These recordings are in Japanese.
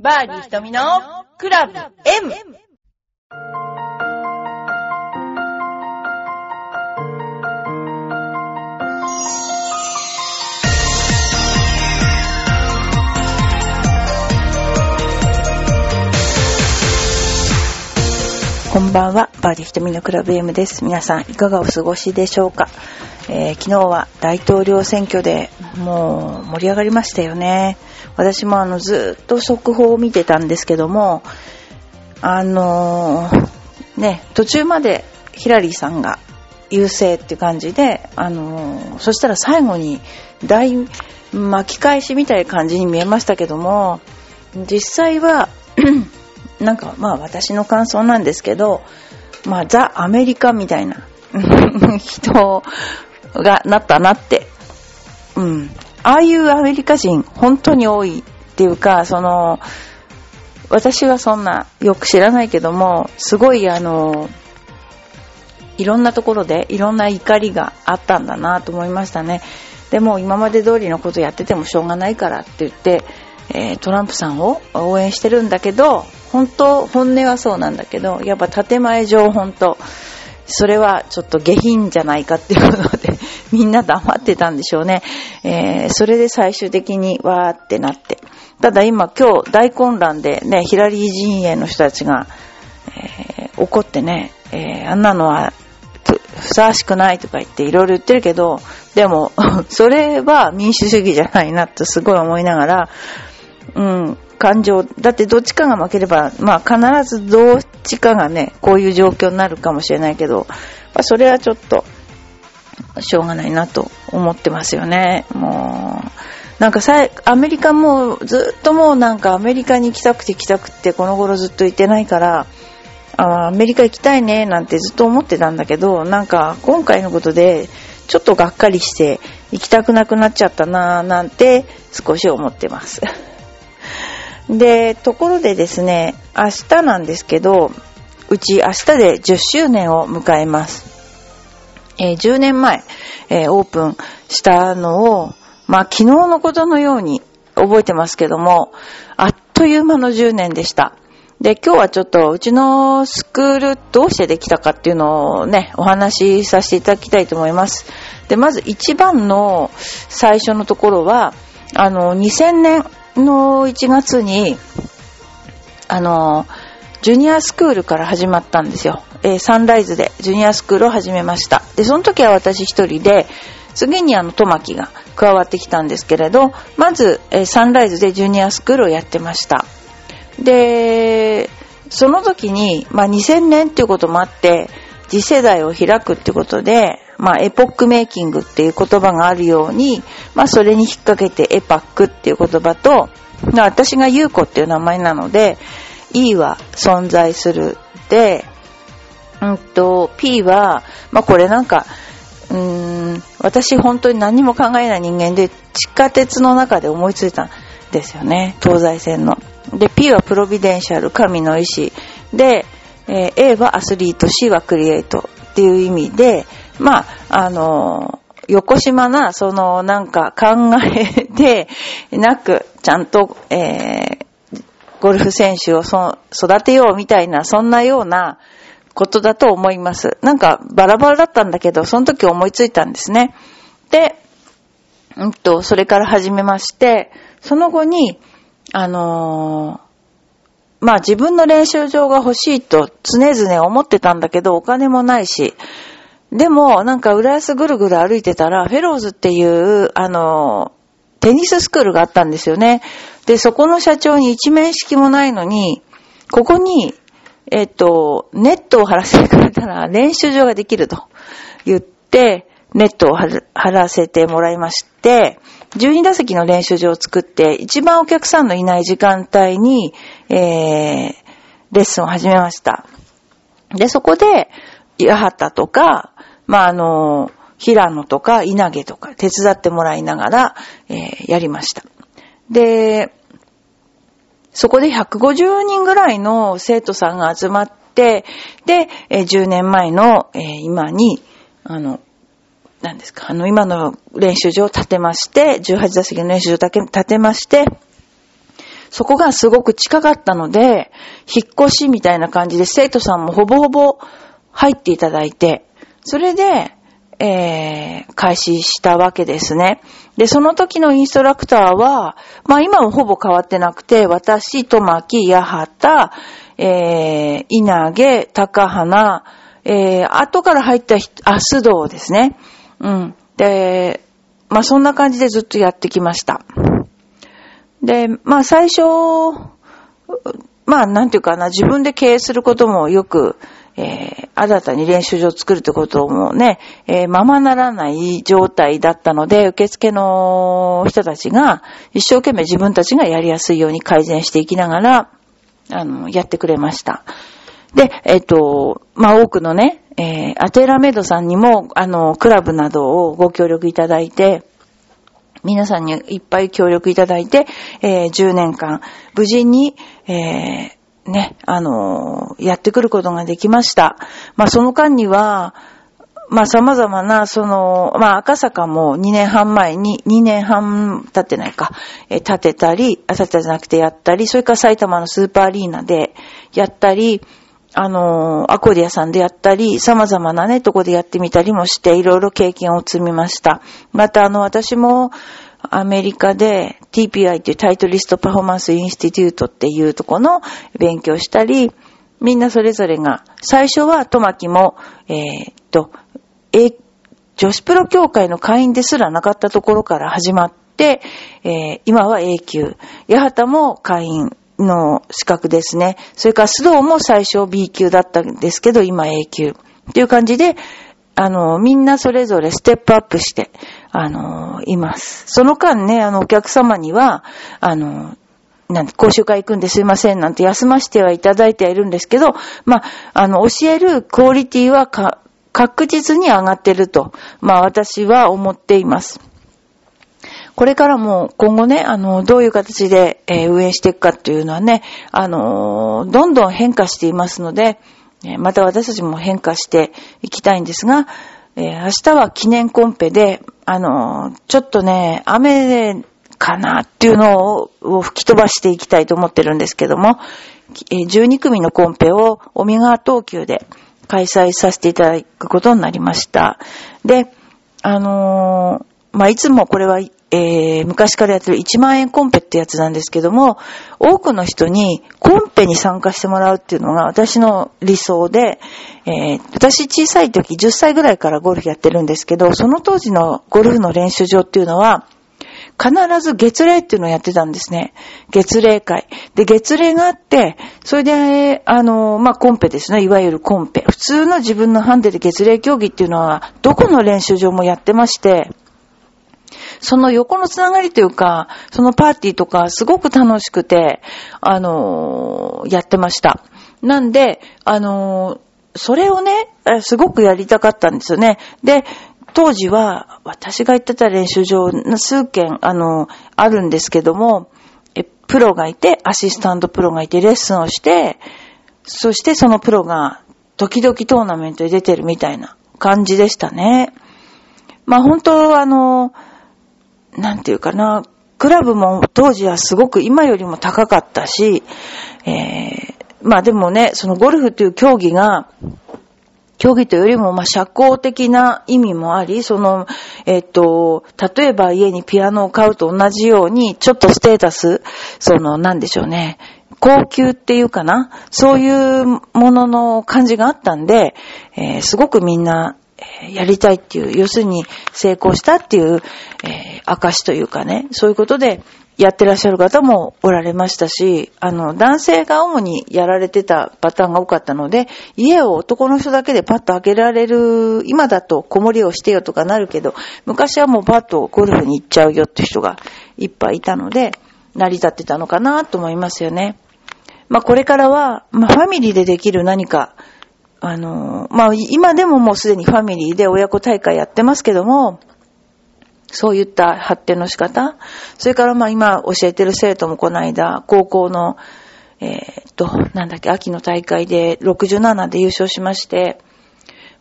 バーディー瞳のクラブ M! こんばんは、バーディー瞳のクラブ M です。皆さん、いかがお過ごしでしょうか、えー昨日は大統領選挙でもう盛り上がりましたよね。私もあのずっと速報を見てたんですけども、あのーね、途中までヒラリーさんが優勢っていう感じで、あのーそしたら最後に大巻き返しみたいな感じに見えましたけども、実際は なんかまあ私の感想なんですけど、まあザ・アメリカみたいな 人がなったなって。うん。ああいうアメリカ人本当に多いっていうか、その、私はそんなよく知らないけども、すごいあの、いろんなところでいろんな怒りがあったんだなと思いましたね。でも今まで通りのことやっててもしょうがないからって言って、えートランプさんを応援してるんだけど、本当、本音はそうなんだけど、やっぱ建前上本当、それはちょっと下品じゃないかっていうことで、みんな黙ってたんでしょうね。えーそれで最終的にわーってなって。ただ今今日大混乱でね、ヒラリー陣営の人たちが、えー怒ってね、えーあんなのはふさわしくないとか言っていろいろ言ってるけど、でも、それは民主主義じゃないなってすごい思いながら、うん、感情、だってどっちかが負ければ、まあ必ずどっちかがね、こういう状況になるかもしれないけど、まあ、それはちょっと、しょうがないなと思ってますよね。もう、なんかさ、アメリカもずっともうなんかアメリカに行きたくて行きたくてこの頃ずっと行ってないから、あアメリカ行きたいねなんてずっと思ってたんだけど、なんか今回のことでちょっとがっかりして行きたくなくなっちゃったなーなんて少し思ってます。で、ところでですね、明日なんですけど、うち明日で10周年を迎えます。えー10年前、えーオープンしたのを、まあ昨日のことのように覚えてますけども、あっという間の10年でした。で、今日はちょっとうちのスクールどうしてできたかっていうのをね、お話しさせていただきたいと思います。で、まず一番の最初のところは、あの、2000年の1月に、あの、ジュニアスクールから始まったんですよ。えーサンライズでジュニアスクールを始めました。で、その時は私一人で、次にあの、トマキが加わってきたんですけれど、まず、えーサンライズでジュニアスクールをやってました。で、その時に、まあ、2000年っていうこともあって、次世代を開くってことで、まあ、エポックメイキングっていう言葉があるように、まあ、それに引っ掛けてエパックっていう言葉と、まあ私が優子っていう名前なので、E は存在するで、うんと、P は、まあ、これなんか、うーん、私本当に何も考えない人間で、地下鉄の中で思いついたんですよね。東西線の。で、P はプロビデンシャル、神の意志。で、えー A はアスリート、C はクリエイトっていう意味で、まあ、あのー横島な、その、なんか考えでなく、ちゃんと、えーゴルフ選手をそ育てようみたいな、そんなようなことだと思います。なんかバラバラだったんだけど、その時思いついたんですね。で、うんと、それから始めまして、その後に、あのーまあ自分の練習場が欲しいと常々思ってたんだけど、お金もないし、でも、なんか、浦安ぐるぐる歩いてたら、フェローズっていう、あの、テニススクールがあったんですよね。で、そこの社長に一面識もないのに、ここに、えっと、ネットを張らせてくれたら練習場ができると言って、ネットを張らせてもらいまして、12打席の練習場を作って、一番お客さんのいない時間帯に、えー、レッスンを始めました。で、そこで、八幡とか、まあ、あの、平野とか稲毛とか手伝ってもらいながら、えーやりました。で、そこで150人ぐらいの生徒さんが集まって、で、えー10年前の、えー今に、あの、何ですか、あの、今の練習場を建てまして、18打席の練習場だけ建てまして、そこがすごく近かったので、引っ越しみたいな感じで生徒さんもほぼほぼ入っていただいて、それで、えー、開始したわけですね。で、その時のインストラクターは、まあ今もほぼ変わってなくて、私、とまき、八幡、えー、稲毛、高花、えー、後から入った人、あ、須藤ですね。うん。で、まあそんな感じでずっとやってきました。で、まあ最初、まあなんていうかな、自分で経営することもよく、えー、新たに練習場を作るってこともね、えー、ままならない状態だったので、受付の人たちが一生懸命自分たちがやりやすいように改善していきながら、あの、やってくれました。で、えっ、ー、と、まあ、多くのね、えー、アテラメドさんにも、あの、クラブなどをご協力いただいて、皆さんにいっぱい協力いただいて、えー、10年間、無事に、え、ね、あの、やってくることができました。まあ、その間には、まあ、様々な、その、まあ、赤坂も2年半前に、2年半経ってないか、え建てたり、あ、建てたじゃなくてやったり、それから埼玉のスーパーアリーナでやったり、あの、アコーディアさんでやったり、様々なね、とこでやってみたりもして、いろいろ経験を積みました。また、あの、私も、アメリカで TPI っていうタイトリストパフォーマンスインスティテュートっていうとこの勉強したり、みんなそれぞれが、最初はトマキも、えー、っと、え、女子プロ協会の会員ですらなかったところから始まって、えー、今は A 級。八幡も会員。の資格ですね。それから須藤も最初 B 級だったんですけど、今 A 級。っていう感じで、あの、みんなそれぞれステップアップして、あの、います。その間ね、あの、お客様には、あの、なん、講習会行くんですいません、なんて休ませてはいただいてはいるんですけど、まあ、あの、教えるクオリティはか確実に上がってると、まあ、私は思っています。これからも今後ね、あの、どういう形で、えー、運営していくかっていうのはね、あのどんどん変化していますので、また私たちも変化していきたいんですが、えー、明日は記念コンペで、あのちょっとね、雨かなっていうのを吹き飛ばしていきたいと思ってるんですけども、12組のコンペを尾身川東急で開催させていただくことになりました。で、あのー、まあ、いつもこれはえー、昔からやってる1万円コンペってやつなんですけども、多くの人にコンペに参加してもらうっていうのが私の理想で、えー、私小さい時10歳ぐらいからゴルフやってるんですけど、その当時のゴルフの練習場っていうのは、必ず月礼っていうのをやってたんですね。月礼会。で、月礼があって、それで、あの、まあ、コンペですね。いわゆるコンペ。普通の自分のハンデで月礼競技っていうのは、どこの練習場もやってまして、その横のつながりというか、そのパーティーとかすごく楽しくて、あのー、やってました。なんで、あのー、それをね、すごくやりたかったんですよね。で、当時は、私が行ってた練習場、数件、あの、あるんですけども、プロがいて、アシスタントプロがいて、レッスンをして、そしてそのプロが、時々トーナメントに出てるみたいな感じでしたね。まあ本当、あの、なんていうかな、クラブも当時はすごく今よりも高かったし、えー、まあでもね、そのゴルフという競技が、競技というよりも、まあ、社交的な意味もあり、その、えっ、と、例えば家にピアノを買うと同じように、ちょっとステータス、その、なんでしょうね、高級っていうかな、そういうものの感じがあったんで、えー、すごくみんな、えやりたいっていう、要するに成功したっていう、えー、証というかね、そういうことでやってらっしゃる方もおられましたし、あの、男性が主にやられてたパターンが多かったので、家を男の人だけでパッと開けられる、今だと子守りをしてよとかなるけど、昔はもうパッとゴルフに行っちゃうよって人がいっぱいいたので、成り立ってたのかなと思いますよね。まあこれからは、まあファミリーでできる何か、あの、まあ、今でももうすでにファミリーで親子大会やってますけども、そういった発展の仕方、それからま今教えてる生徒もこの間、高校の、えー、っと、なんだっけ、秋の大会で67で優勝しまして、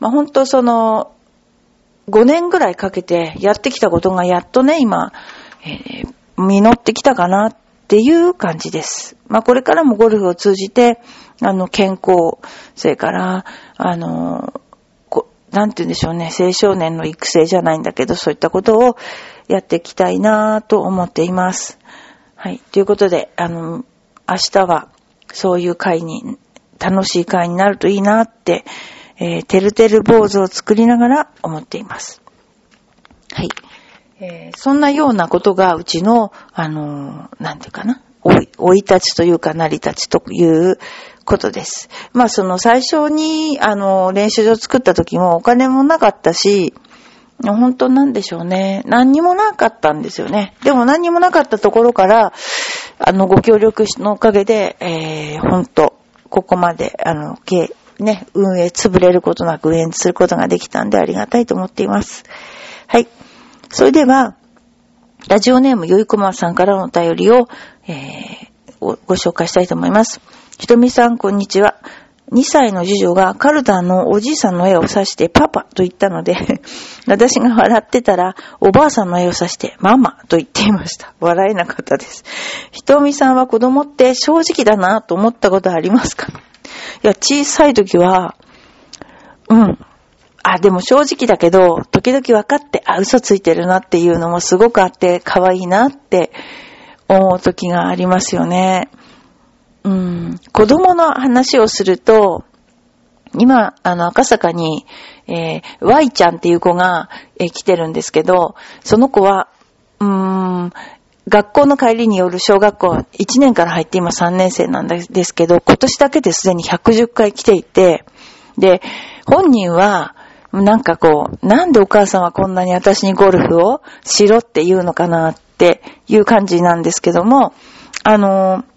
まあ本当その、5年ぐらいかけてやってきたことがやっとね、今、えー、実ってきたかなっっていう感じです。まあこれからもゴルフを通じて、あの、健康、それから、あの、こなんて言うんでしょうね、青少年の育成じゃないんだけど、そういったことをやっていきたいなぁと思っています。はい。ということで、あの、明日は、そういう会に、楽しい会になるといいなって、えー、てるてる坊主を作りながら思っています。はい。えーそんなようなことがうちの、あのーなんていうかな、おい、おいたちというか、なりたちということです。まあ、その最初に、あのー練習場を作った時もお金もなかったし、本当なんでしょうね。何にもなかったんですよね。でも何にもなかったところから、あの、ご協力のおかげで、えー、本当ここまで、あの、経ね、運営潰れることなく運営することができたんでありがたいと思っています。はい。それでは、ラジオネームよいこまさんからのお便りを、えーご紹介したいと思います。ひとみさん、こんにちは。2歳の次女がカルタのおじいさんの絵を指してパパと言ったので、私が笑ってたらおばあさんの絵を指してママと言っていました。笑えなかったです。ひとみさんは子供って正直だなと思ったことありますか？いや、小さい時は、うん。あ、でも正直だけど、時々分かって、あ、嘘ついてるなっていうのもすごくあって、可愛いなって思う時がありますよね。うん。子供の話をすると、今、あの、赤坂に、えー、Y ちゃんっていう子が、えー来てるんですけど、その子は、うーん、学校の帰りによる小学校1年から入って今3年生なんですけど、今年だけですでに110回来ていて、で、本人は、なんかこう、なんでお母さんはこんなに私にゴルフをしろって言うのかなっていう感じなんですけども、あのー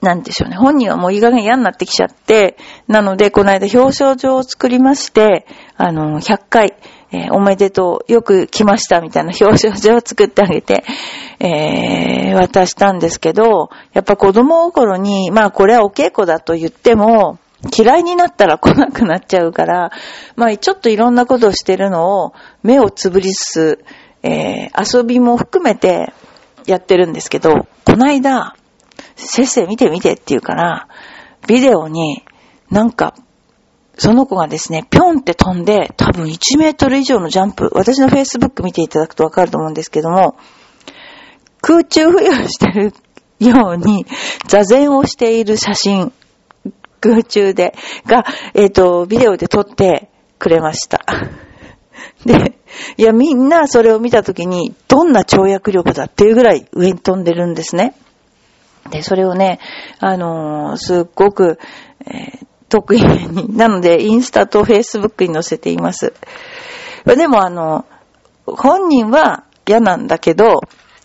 なんでしょうね。本人はもういい加減嫌になってきちゃって、なので、この間表彰状を作りまして、あの、100回、えーおめでとう、よく来ました、みたいな 表彰状を作ってあげて、えー渡したんですけど、やっぱ子供心に、まあこれはお稽古だと言っても、嫌いになったら来なくなっちゃうから、まあちょっといろんなことをしてるのを目をつぶりつつ、えー遊びも含めてやってるんですけど、この間、先生見て見てって言うから、ビデオになんか、その子がですね、ぴょんって飛んで、多分1メートル以上のジャンプ、私の Facebook 見ていただくとわかると思うんですけども、空中浮遊してるように、座禅をしている写真、空中で、が、えっ、と、ビデオで撮ってくれました。で、いや、みんなそれを見たときに、どんな跳躍力だっていうぐらい上に飛んでるんですね。で、それをね、あのーすっごく、えー得意に、なので、インスタとフェイスブックに載せています。でも、あの、本人は嫌なんだけど、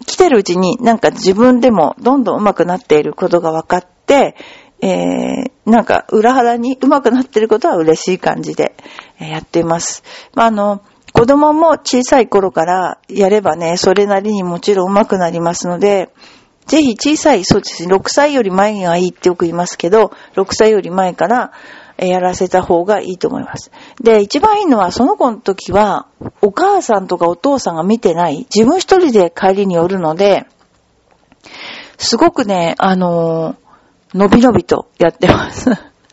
来てるうちになんか自分でもどんどん上手くなっていることが分かって、えー、なんか裏腹に上手くなってることは嬉しい感じでえやっています。まあ、あの、子供も小さい頃からやればね、それなりにもちろん上手くなりますので、ぜひ小さい、そうですね、6歳より前がいいってよく言いますけど、6歳より前からやらせた方がいいと思います。で、一番いいのは、その子の時は、お母さんとかお父さんが見てない、自分一人で帰りに寄るので、すごくね、あのーのびのびとやってます。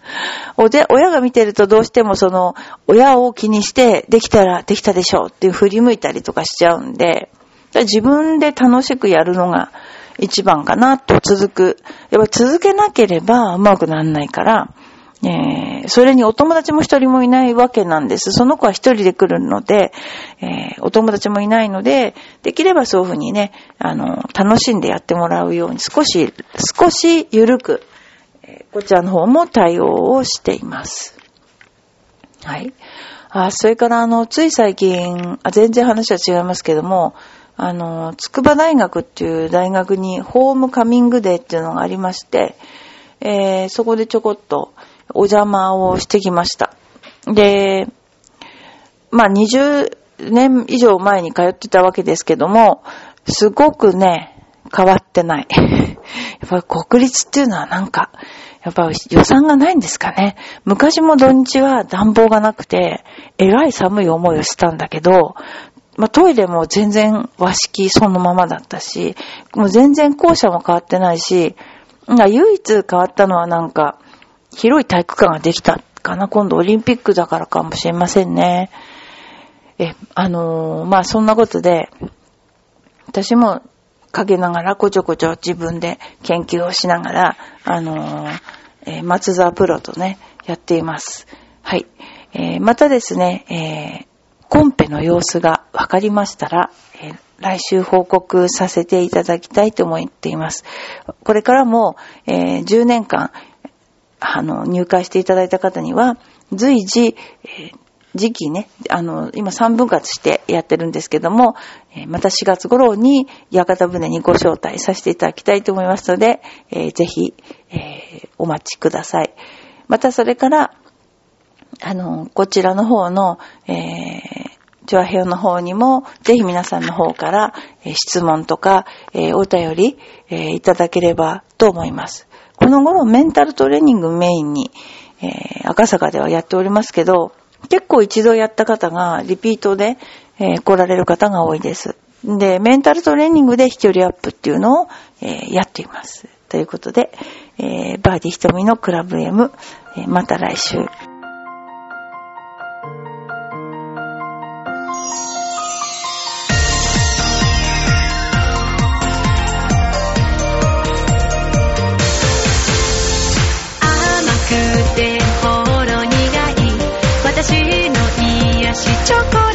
おで、親が見てるとどうしてもその、親を気にして、できたらできたでしょうっていう振り向いたりとかしちゃうんで、自分で楽しくやるのが一番かなと続く。やっぱり続けなければうまくならないから、えーそれにお友達も一人もいないわけなんです。その子は一人で来るので、えーお友達もいないので、できればそういうふうにね、あの、楽しんでやってもらうように少し、少し緩く、えーこちらの方も対応をしています。はい。あ、それからあの、つい最近、あ全然話は違いますけども、あの、筑波大学っていう大学にホームカミングデーっていうのがありまして、えーそこでちょこっとお邪魔をしてきました。で、まあ20年以上前に通ってたわけですけども、すごくね、変わってない。やっぱり国立っていうのはなんか、やっぱ予算がないんですかね。昔も土日は暖房がなくて、えらい寒い思いをしたんだけど、まあ、トイレも全然和式そのままだったし、もう全然校舎も変わってないし、唯一変わったのはなんか、広い体育館ができたかな。今度オリンピックだからかもしれませんね。え、あのー、まあ、そんなことで、私も陰ながらこちょこちょ自分で研究をしながら、あのー、えー、松沢プロとね、やっています。はい。えー、またですね、え、コンペの様子が分かりましたら、え、来週報告させていただきたいと思っています。これからも、え、10年間、あの、入会していただいた方には、随時、えー、時期ね、あの、今3分割してやってるんですけども、えー、また4月頃に屋形船にご招待させていただきたいと思いますので、えー、ぜひ、えー、お待ちください。またそれから、あの、こちらの方の、えー、チョアヘヨの方にも、ぜひ皆さんの方から、え、質問とか、え、お便り、え、いただければと思います。この頃メンタルトレーニングメインに、え、赤坂ではやっておりますけど、結構一度やった方がリピートで、え、来られる方が多いです。で、メンタルトレーニングで飛距離アップっていうのを、え、やっています。ということで、え、バーディー瞳のクラブ M、え、また来週。てほろ苦い私の癒しチョコレート